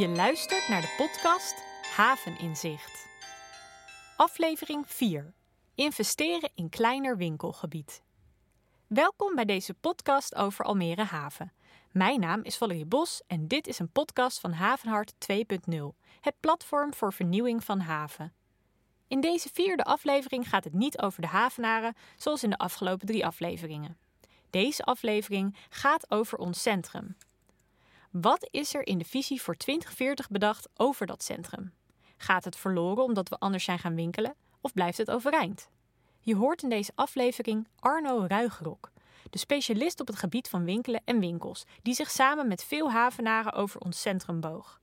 Je luistert naar de podcast Haveninzicht. Aflevering 4. Investeren in kleiner winkelgebied. Welkom bij deze podcast over Almere Haven. Mijn naam is Valerie Bos en dit is een podcast van Havenhart 2.0, het platform voor vernieuwing van haven. In deze vierde aflevering gaat het niet over de havenaren zoals in de afgelopen drie afleveringen. Deze aflevering gaat over ons centrum. Wat is er in de visie voor 2040 bedacht over dat centrum? Gaat het verloren omdat we anders zijn gaan winkelen of blijft het overeind? Je hoort in deze aflevering Arno Ruigrok, de specialist op het gebied van winkelen en winkels, die zich samen met veel havenaren over ons centrum boog.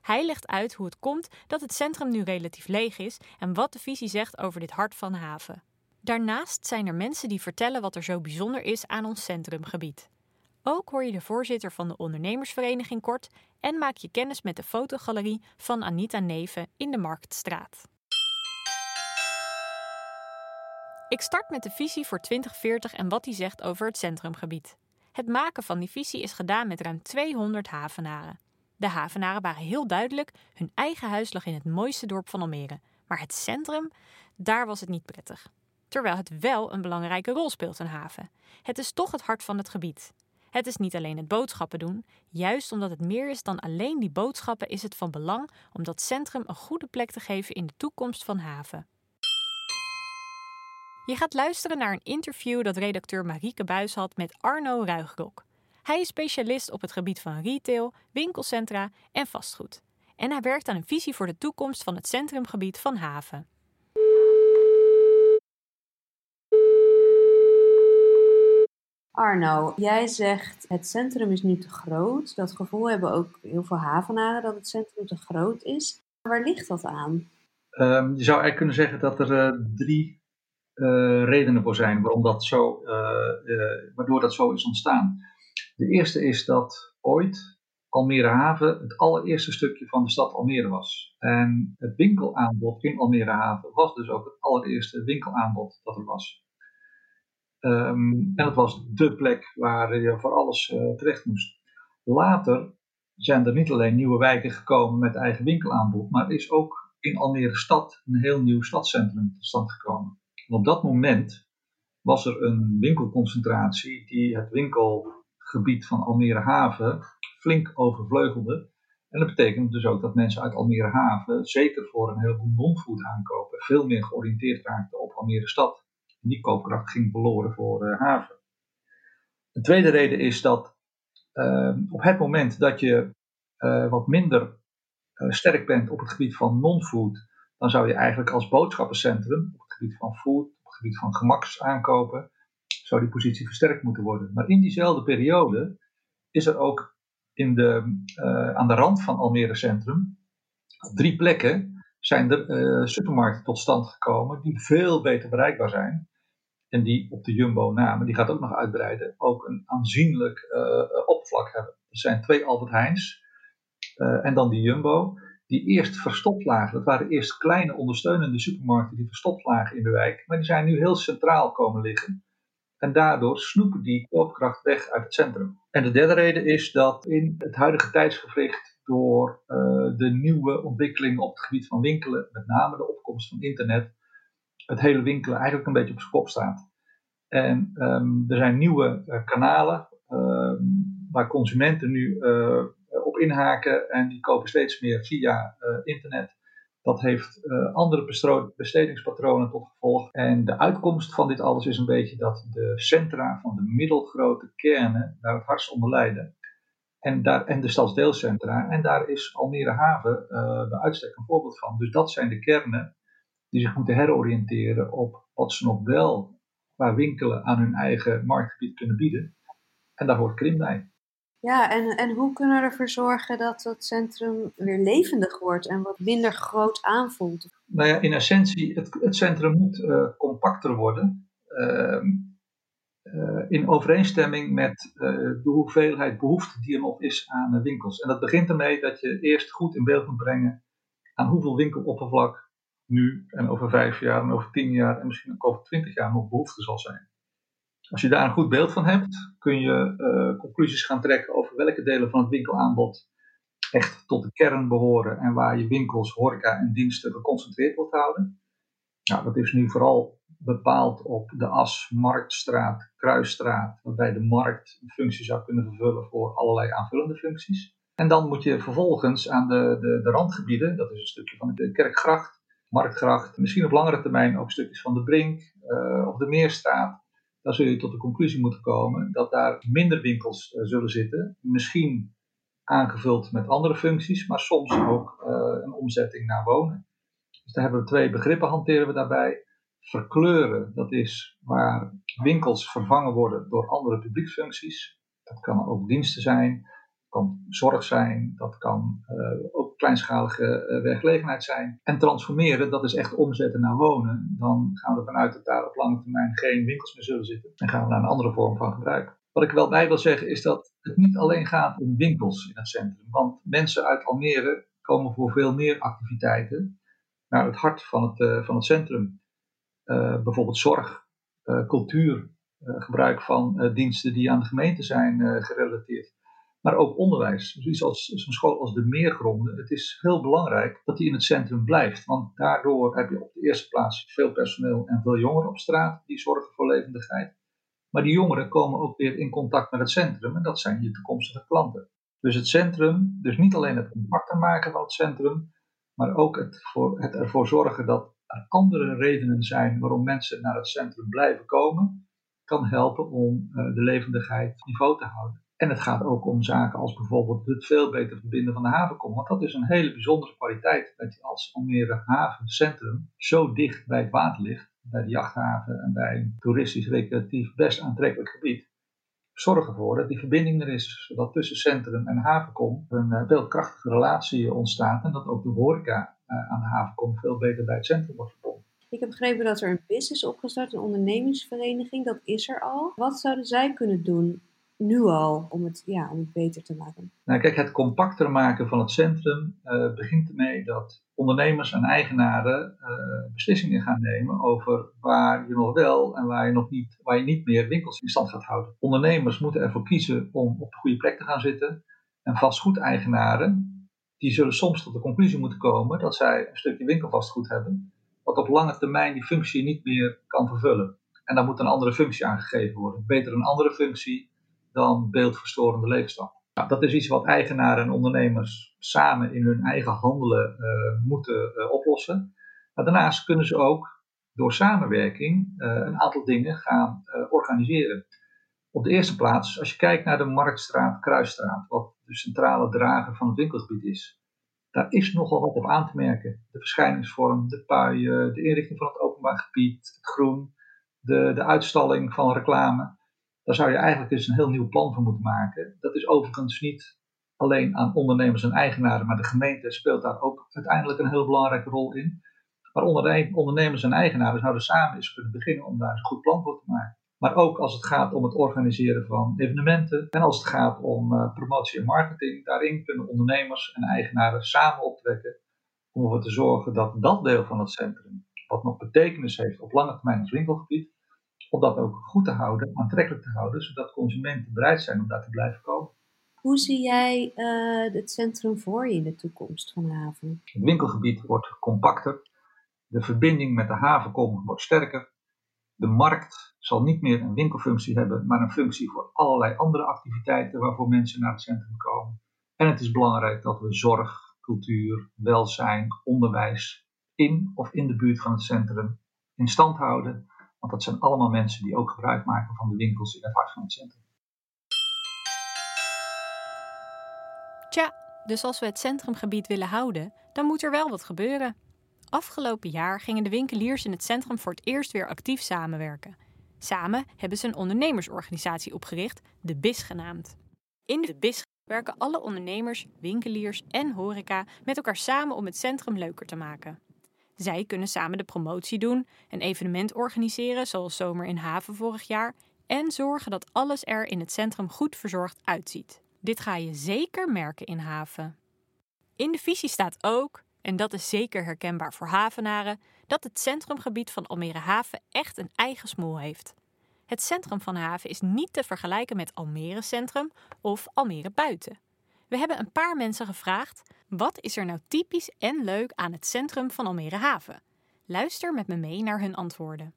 Hij legt uit hoe het komt dat het centrum nu relatief leeg is en wat de visie zegt over dit hart van haven. Daarnaast zijn er mensen die vertellen wat er zo bijzonder is aan ons centrumgebied. Ook hoor je de voorzitter van de ondernemersvereniging kort en maak je kennis met de fotogalerie van Anita Neven in de Marktstraat. Ik start met de visie voor 2040 en wat die zegt over het centrumgebied. Het maken van die visie is gedaan met ruim 200 havenaren. De havenaren waren heel duidelijk, hun eigen huis lag in het mooiste dorp van Almere. Maar het centrum, daar was het niet prettig. Terwijl het wel een belangrijke rol speelt, een haven. Het is toch het hart van het gebied. Het is niet alleen het boodschappen doen, juist omdat het meer is dan alleen die boodschappen is het van belang om dat centrum een goede plek te geven in de toekomst van haven. Je gaat luisteren naar een interview dat redacteur Marieke Buis had met Arno Ruigrok. Hij is specialist op het gebied van retail, winkelcentra en vastgoed. En hij werkt aan een visie voor de toekomst van het centrumgebied van haven. Arno, jij zegt het centrum is nu te groot. Dat gevoel hebben ook heel veel havenaren dat het centrum te groot is. Waar ligt dat aan? Um, je zou eigenlijk kunnen zeggen dat er uh, drie uh, redenen voor zijn waarom dat zo, uh, waardoor dat zo is ontstaan. De eerste is dat ooit Almere Haven het allereerste stukje van de stad Almere was. En het winkelaanbod in Almere Haven was dus ook het allereerste winkelaanbod dat er was. Um, en dat was de plek waar je voor alles uh, terecht moest. Later zijn er niet alleen nieuwe wijken gekomen met eigen winkelaanbod, maar is ook in Almere stad een heel nieuw stadscentrum tot stand gekomen. En op dat moment was er een winkelconcentratie die het winkelgebied van Almere Haven flink overvleugelde. En dat betekent dus ook dat mensen uit Almere Haven, zeker voor een heleboel non-food aankopen, veel meer georiënteerd raakten op Almere stad die koopkracht ging verloren voor uh, haven. Een tweede reden is dat uh, op het moment dat je uh, wat minder sterk bent op het gebied van non-food, dan zou je eigenlijk als boodschappencentrum op het gebied van food, op het gebied van gemaksaankopen, zou die positie versterkt moeten worden. Maar in diezelfde periode is er ook in de, aan de rand van Almere Centrum drie plekken zijn er supermarkten tot stand gekomen die veel beter bereikbaar zijn en die op de Jumbo namen, die gaat ook nog uitbreiden, ook een aanzienlijk uh, oppervlak hebben. Er zijn twee Albert Heijns uh, en dan die Jumbo, die eerst verstopt lagen. Dat waren eerst kleine ondersteunende supermarkten die verstopt lagen in de wijk, maar die zijn nu heel centraal komen liggen. En daardoor snoepen die koopkracht weg uit het centrum. En de derde reden is dat in het huidige tijdsgevricht door de nieuwe ontwikkelingen op het gebied van winkelen, met name de opkomst van internet, het hele winkelen eigenlijk een beetje op zijn kop staat. En um, er zijn nieuwe uh, kanalen um, waar consumenten nu uh, op inhaken en die kopen steeds meer via uh, internet. Dat heeft andere bestedingspatronen tot gevolg. En de uitkomst van dit alles is een beetje dat de centra van de middelgrote kernen daar het hardst onder lijden. En, daar, en de stadsdeelcentra. En daar is Almere Haven bij uitstek een voorbeeld van. Dus dat zijn de kernen die zich moeten heroriënteren op wat ze nog wel qua winkelen aan hun eigen marktgebied kunnen bieden. En daar hoort Krim bij. Ja, en, en hoe kunnen we ervoor zorgen dat het centrum weer levendig wordt en wat minder groot aanvoelt? Nou ja, in essentie, het, het centrum moet uh, compacter worden. Uh, uh, in overeenstemming met uh, de hoeveelheid behoefte die er nog is aan winkels. En dat begint ermee dat je eerst goed in beeld moet brengen aan hoeveel winkeloppervlak nu en over vijf jaar en over tien jaar en misschien ook over twintig jaar nog behoefte zal zijn. Als je daar een goed beeld van hebt, kun je uh, conclusies gaan trekken over welke delen van het winkelaanbod echt tot de kern behoren en waar je winkels, horeca en diensten geconcentreerd wilt houden. Nou, dat is nu vooral bepaald op de as Marktstraat, Kruisstraat, waarbij de markt een functie zou kunnen vervullen voor allerlei aanvullende functies. En dan moet je vervolgens aan de, de, de randgebieden, dat is een stukje van de Kerkgracht, Marktgracht, misschien op langere termijn ook stukjes van de Brink uh, of de Meerstraat. Dan zul je tot de conclusie moeten komen dat daar minder winkels uh, zullen zitten. Misschien aangevuld met andere functies, maar soms ook uh, een omzetting naar wonen. Dus daar hebben we twee begrippen hanteren we daarbij. Verkleuren, dat is waar winkels vervangen worden door andere publieksfuncties. Dat kan ook diensten zijn kan zorg zijn, dat kan uh, ook kleinschalige uh, werkgelegenheid zijn. En transformeren, dat is echt omzetten naar wonen. Dan gaan we ervan uit dat daar op lange termijn geen winkels meer zullen zitten. En gaan we naar een andere vorm van gebruik. Wat ik wel bij wil zeggen is dat het niet alleen gaat om winkels in het centrum. Want mensen uit Almere komen voor veel meer activiteiten naar het hart van het, uh, van het centrum. bijvoorbeeld zorg, cultuur, gebruik van diensten die aan de gemeente zijn gerelateerd maar ook onderwijs. Zoiets als zo'n school als de Meergronden. Het is heel belangrijk dat die in het centrum blijft, want daardoor heb je op de eerste plaats veel personeel en veel jongeren op straat die zorgen voor levendigheid. Maar die jongeren komen ook weer in contact met het centrum en dat zijn je toekomstige klanten. Dus het centrum, dus niet alleen het compacter maken van het centrum, maar ook het, voor, het ervoor zorgen dat er andere redenen zijn waarom mensen naar het centrum blijven komen, kan helpen om uh, de levendigheid niveau te houden. En het gaat ook om zaken als bijvoorbeeld het veel beter verbinden van de havenkom. Want dat is een hele bijzondere kwaliteit dat je als Almere havencentrum zo dicht bij het water ligt, bij de jachthaven en bij een toeristisch recreatief best aantrekkelijk gebied. Zorg ervoor dat die verbinding er is, zodat tussen centrum en havenkom een uh, veel krachtige relatie ontstaat en dat ook de horeca uh, aan de havenkom veel beter bij het centrum wordt verbonden. Ik heb begrepen dat er een business opgestart, een ondernemingsvereniging, dat is er al. Wat zouden zij kunnen doen nu al om het, ja, om het beter te maken? Nou, kijk, het compacter maken van het centrum uh, begint ermee dat ondernemers en eigenaren uh, beslissingen gaan nemen over waar je nog wel en waar je nog niet, waar je niet meer winkels in stand gaat houden. Ondernemers moeten ervoor kiezen om op de goede plek te gaan zitten. En vastgoedeigenaren, die zullen soms tot de conclusie moeten komen dat zij een stukje winkelvastgoed hebben, wat op lange termijn die functie niet meer kan vervullen. En daar moet een andere functie aangegeven worden. Beter een andere functie dan beeldverstorende leefstijl. Nou, dat is iets wat eigenaren en ondernemers samen in hun eigen handelen uh, moeten uh, oplossen. Maar daarnaast kunnen ze ook door samenwerking uh, een aantal dingen gaan organiseren. Op de eerste plaats, als je kijkt naar de Marktstraat, Kruisstraat, wat de centrale drager van het winkelgebied is, daar is nogal wat op aan te merken. De verschijningsvorm, de puien, de inrichting van het openbaar gebied, het groen, de, de uitstalling van reclame. Daar zou je eigenlijk eens een heel nieuw plan voor moeten maken. Dat is overigens niet alleen aan ondernemers en eigenaren, maar de gemeente speelt daar ook uiteindelijk een heel belangrijke rol in. Maar ondernemers en eigenaren zouden samen eens kunnen beginnen om daar een goed plan voor te maken. Maar ook als het gaat om het organiseren van evenementen en als het gaat om uh, promotie en marketing, daarin kunnen ondernemers en eigenaren samen optrekken om ervoor te zorgen dat dat deel van het centrum, wat nog betekenis heeft op lange termijn als winkelgebied, om dat ook goed te houden, aantrekkelijk te houden, zodat consumenten bereid zijn om daar te blijven komen. Hoe zie jij uh, het centrum voor je in de toekomst van de haven? Het winkelgebied wordt compacter, de verbinding met de havenkom wordt sterker, de markt zal niet meer een winkelfunctie hebben, maar een functie voor allerlei andere activiteiten waarvoor mensen naar het centrum komen. En het is belangrijk dat we zorg, cultuur, welzijn, onderwijs in of in de buurt van het centrum in stand houden want dat zijn allemaal mensen die ook gebruik maken van de winkels in het hart van het centrum. Tja, dus als we het centrumgebied willen houden, dan moet er wel wat gebeuren. Afgelopen jaar gingen de winkeliers in het centrum voor het eerst weer actief samenwerken. Samen hebben ze een ondernemersorganisatie opgericht, de BIS genaamd. In de BIS werken alle ondernemers, winkeliers en horeca met elkaar samen om het centrum leuker te maken. Zij kunnen samen de promotie doen, een evenement organiseren, zoals Zomer in Haven vorig jaar, en zorgen dat alles er in het centrum goed verzorgd uitziet. Dit ga je zeker merken in Haven. In de visie staat ook, en dat is zeker herkenbaar voor havenaren, dat het centrumgebied van Almere Haven echt een eigen smoel heeft. Het centrum van Haven is niet te vergelijken met Almere Centrum of Almere Buiten. We hebben een paar mensen gevraagd: wat is er nou typisch en leuk aan het centrum van Almere Haven? Luister met me mee naar hun antwoorden.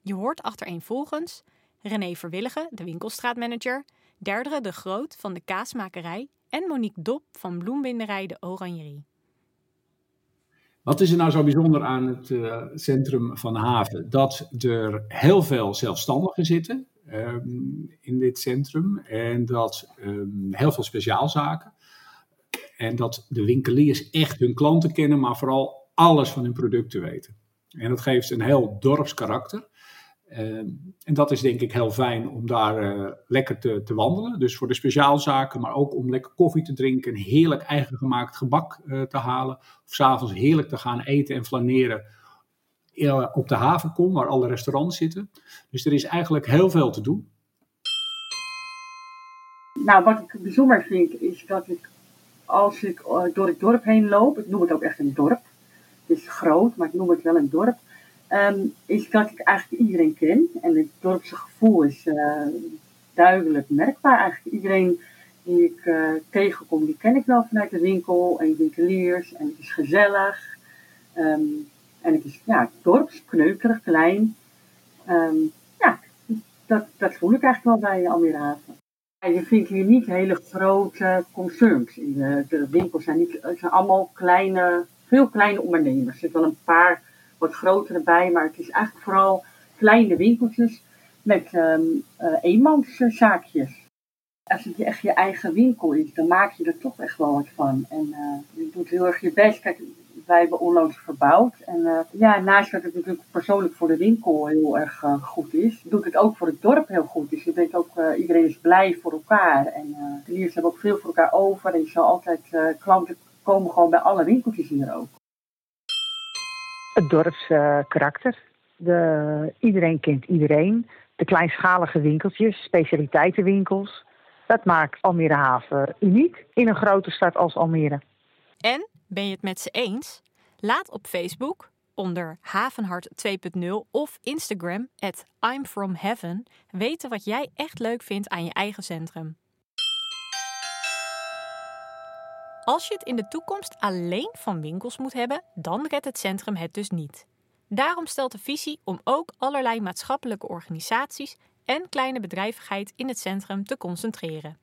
Je hoort achtereenvolgens René Verwilligen, de winkelstraatmanager, Derdere de Groot van de kaasmakerij en Monique Dop van bloembinderij De Oranjerie. Wat is er nou zo bijzonder aan het uh, centrum van haven? Dat er heel veel zelfstandigen zitten um, in dit centrum en dat um, heel veel speciaalzaken. En dat de winkeliers echt hun klanten kennen, maar vooral alles van hun producten weten. En dat geeft een heel dorpskarakter. Ehm, en dat is denk ik heel fijn om daar uh, lekker te, te, wandelen. Dus voor de speciaalzaken, maar ook om lekker koffie te drinken, heerlijk eigen gemaakt gebak uh, te halen. Of s'avonds heerlijk te gaan eten en flaneren uh, op de havenkom, waar alle restaurants zitten. Dus er is eigenlijk heel veel te doen. Nou, wat ik bijzonder vind, is dat ik als ik door het dorp heen loop, ik noem het ook echt een dorp. Het is groot, maar ik noem het wel een dorp um, is dat ik eigenlijk iedereen ken. En het dorpse gevoel is uh, duidelijk merkbaar. Eigenlijk iedereen die ik uh, tegenkom, die ken ik wel vanuit de winkel en winkeliers. En het is gezellig. Um, en het is ja, dorps, kneuterig, klein. Um, ja, dat, dat voel ik eigenlijk wel bij Almere Haven. Je vindt hier niet hele grote concerns. In de, de winkels zijn, niet, het zijn allemaal kleine, veel kleine ondernemers. Er zitten wel een paar wat grotere bij, maar het is eigenlijk vooral kleine winkeltjes met um, uh, eenmanszaakjes. Als het echt je eigen winkel is, dan maak je er toch echt wel wat van. En je doet heel erg je best. Kijk, wij hebben onlangs verbouwd. En uh, ja, naast dat het natuurlijk persoonlijk voor de winkel heel erg uh, goed is, doet het ook voor het dorp heel goed. Dus je bent ook, uh, iedereen is blij voor elkaar. En de leerders hebben ook veel voor elkaar over. En je zal altijd, klanten komen gewoon bij alle winkeltjes hier ook het dorpskarakter. Uh, iedereen kent iedereen. De kleinschalige winkeltjes, specialiteitenwinkels. Dat maakt Almere Haven uniek in een grote stad als Almere. En ben je het met ze eens? Laat op Facebook onder Havenhart 2.0 of Instagram at weten wat jij echt leuk vindt aan je eigen centrum. Als je het in de toekomst alleen van winkels moet hebben, dan redt het centrum het dus niet. Daarom stelt de visie om ook allerlei maatschappelijke organisaties en kleine bedrijvigheid in het centrum te concentreren.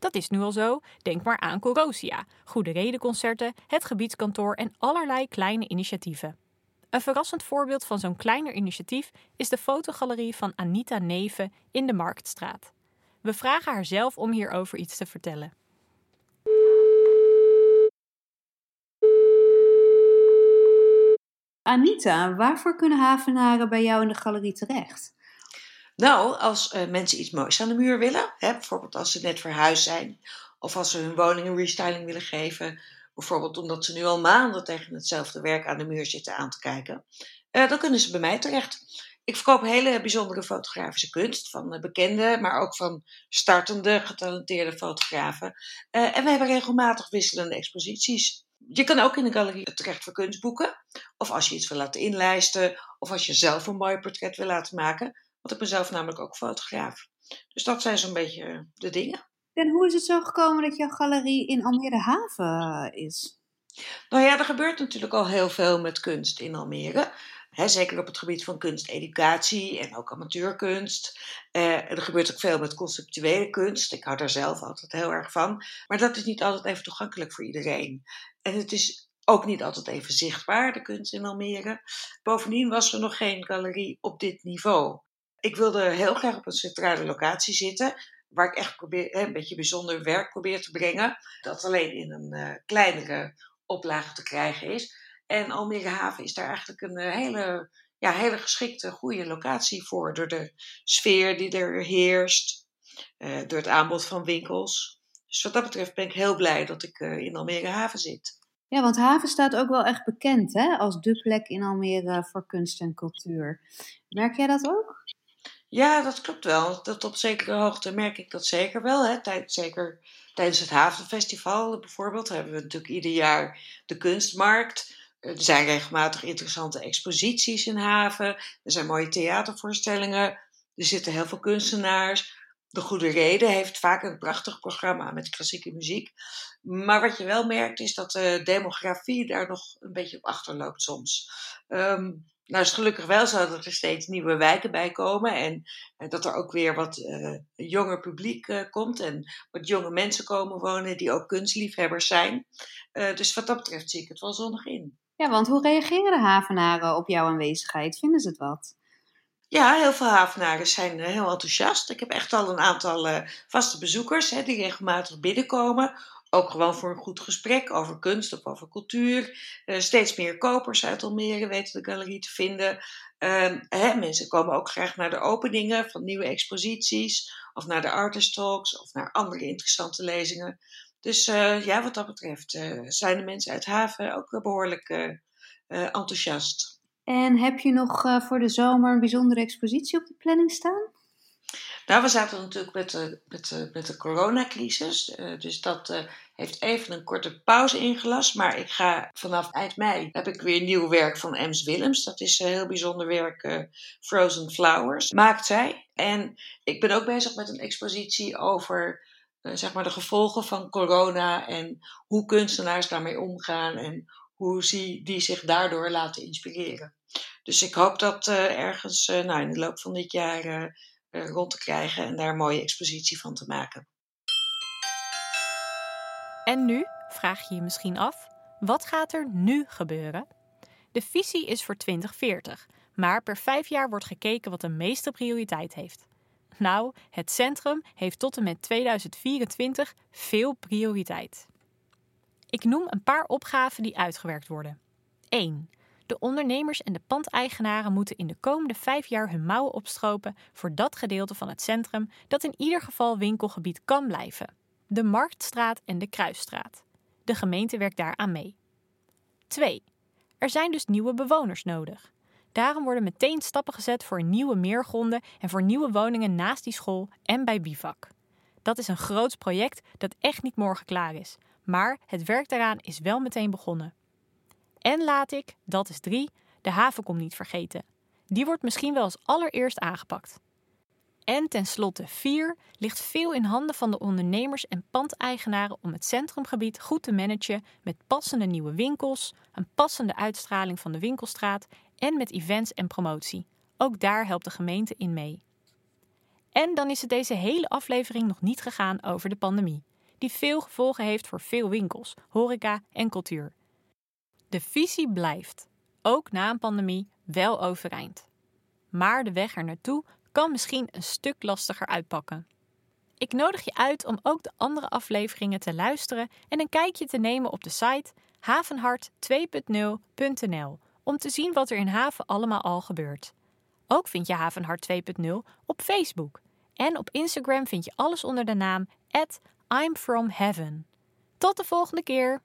Dat is nu al zo, denk maar aan Corosia, Goede Redenconcerten, het gebiedskantoor en allerlei kleine initiatieven. Een verrassend voorbeeld van zo'n kleiner initiatief is de fotogalerie van Anita Neven in de Marktstraat. We vragen haar zelf om hierover iets te vertellen. Anita, waarvoor kunnen havenaren bij jou in de galerie terecht? Nou, als uh, mensen iets moois aan de muur willen, hè, bijvoorbeeld als ze net verhuisd zijn, of als ze hun woning een restyling willen geven, bijvoorbeeld omdat ze nu al maanden tegen hetzelfde werk aan de muur zitten aan te kijken, uh, dan kunnen ze bij mij terecht. Ik verkoop hele bijzondere fotografische kunst van uh, bekende, maar ook van startende, getalenteerde fotografen. en we hebben regelmatig wisselende exposities. Je kan ook in de galerie terecht voor kunstboeken. Of als je iets wil laten inlijsten. Of als je zelf een mooi portret wil laten maken. Want ik ben zelf namelijk ook fotograaf. Dus dat zijn zo'n beetje de dingen. En hoe is het zo gekomen dat jouw galerie in Almere Haven is? Nou ja, er gebeurt natuurlijk al heel veel met kunst in Almere zeker op het gebied van kunsteducatie en ook amateurkunst. Uh, er gebeurt ook veel met conceptuele kunst. Ik hou daar zelf altijd heel erg van. Maar dat is niet altijd even toegankelijk voor iedereen. En het is ook niet altijd even zichtbaar, de kunst in Almere. Bovendien was er nog geen galerie op dit niveau. Ik wilde heel graag op een centrale locatie zitten, waar ik echt probeer, een beetje bijzonder werk probeer te brengen. Dat alleen in een uh, kleinere oplage te krijgen is. En Almere Haven is daar eigenlijk een eh, hele, ja, hele geschikte, goede locatie voor. Door de sfeer die er heerst, uh, door het aanbod van winkels. Dus wat dat betreft ben ik heel blij dat ik in Almere Haven zit. Ja, want Haven staat ook wel echt bekend hè, als de plek in Almere voor kunst en cultuur. Merk jij dat ook? Ja, dat klopt wel. Dat op zekere hoogte merk ik dat zeker wel. Hè. Tijd, zeker tijdens het Havenfestival bijvoorbeeld hebben we natuurlijk ieder jaar de kunstmarkt. Er zijn regelmatig interessante exposities in Haven. Er zijn mooie theatervoorstellingen. Er zitten heel veel kunstenaars. De Goede Reden heeft vaak een prachtig programma met klassieke muziek. Maar wat je wel merkt is dat de demografie daar nog een beetje op achterloopt soms. Um, nou is het gelukkig wel zo dat er steeds nieuwe wijken bij komen en, dat er ook weer wat uh, jonger publiek uh, komt en wat jonge mensen komen wonen die ook kunstliefhebbers zijn. Uh, dus wat dat betreft zie ik het wel zonnig in. Ja, want hoe reageren de havenaren op jouw aanwezigheid? Vinden ze het wat? Ja, heel veel havenaren zijn heel enthousiast. Ik heb echt al een aantal vaste bezoekers hè, die regelmatig binnenkomen ook gewoon voor een goed gesprek over kunst of over cultuur. Uh, steeds meer kopers uit Almere weten de galerie te vinden. Uh, hè, mensen komen ook graag naar de openingen van nieuwe exposities, of naar de artist talks, of naar andere interessante lezingen. Dus uh, ja, wat dat betreft eh, zijn de mensen uit Haven ook behoorlijk enthousiast. En heb je nog voor de zomer een bijzondere expositie op de planning staan? Nou, we zaten natuurlijk met de, met met de coronacrisis. Uh, dus dat uh, heeft even een korte pauze ingelast. Maar ik ga vanaf eind mei heb ik weer nieuw werk van Ems Willems. Dat is een heel bijzonder werk. Frozen Flowers maakt zij. En ik ben ook bezig met een expositie over zeg maar de gevolgen van corona. En hoe kunstenaars daarmee omgaan. En hoe ze die zich daardoor laten inspireren. Dus ik hoop dat ergens nou, in de loop van dit jaar eh, rond te krijgen en daar een mooie expositie van te maken. En nu vraag je je misschien af: wat gaat er nu gebeuren? De visie is voor 2040, maar per vijf jaar wordt gekeken wat de meeste prioriteit heeft. Nou, het centrum heeft tot en met 2024 veel prioriteit. Ik noem een paar opgaven die uitgewerkt worden. 1. De ondernemers en de pandeigenaren moeten in de komende vijf jaar hun mouwen opstropen voor dat gedeelte van het centrum dat in ieder geval winkelgebied kan blijven: de Marktstraat en de Kruisstraat. De gemeente werkt daaraan mee. 2. Er zijn dus nieuwe bewoners nodig. Daarom worden meteen stappen gezet voor nieuwe meergronden en voor nieuwe woningen naast die school en bij Bivak. Dat is een groots project dat echt niet morgen klaar is, maar het werk daaraan is wel meteen begonnen. En laat ik, dat is drie, de havenkom niet vergeten. Die wordt misschien wel als allereerst aangepakt. En tenslotte vier ligt veel in handen van de ondernemers en pandeigenaren om het centrumgebied goed te managen met passende nieuwe winkels, een passende uitstraling van de winkelstraat en met events en promotie. Ook daar helpt de gemeente in mee. En dan is het deze hele aflevering nog niet gegaan over de pandemie, die veel gevolgen heeft voor veel winkels, horeca en cultuur. De visie blijft, ook na een pandemie, wel overeind. Maar de weg er naartoe kan misschien een stuk lastiger uitpakken. Ik nodig je uit om ook de andere afleveringen te luisteren en een kijkje te nemen op de site havenhart2.0.nl om te zien wat er in Haven allemaal al gebeurt. Ook vind je Havenhart 2.0 op Facebook. En op Instagram vind je alles onder de naam I'm From Heaven. Tot de volgende keer!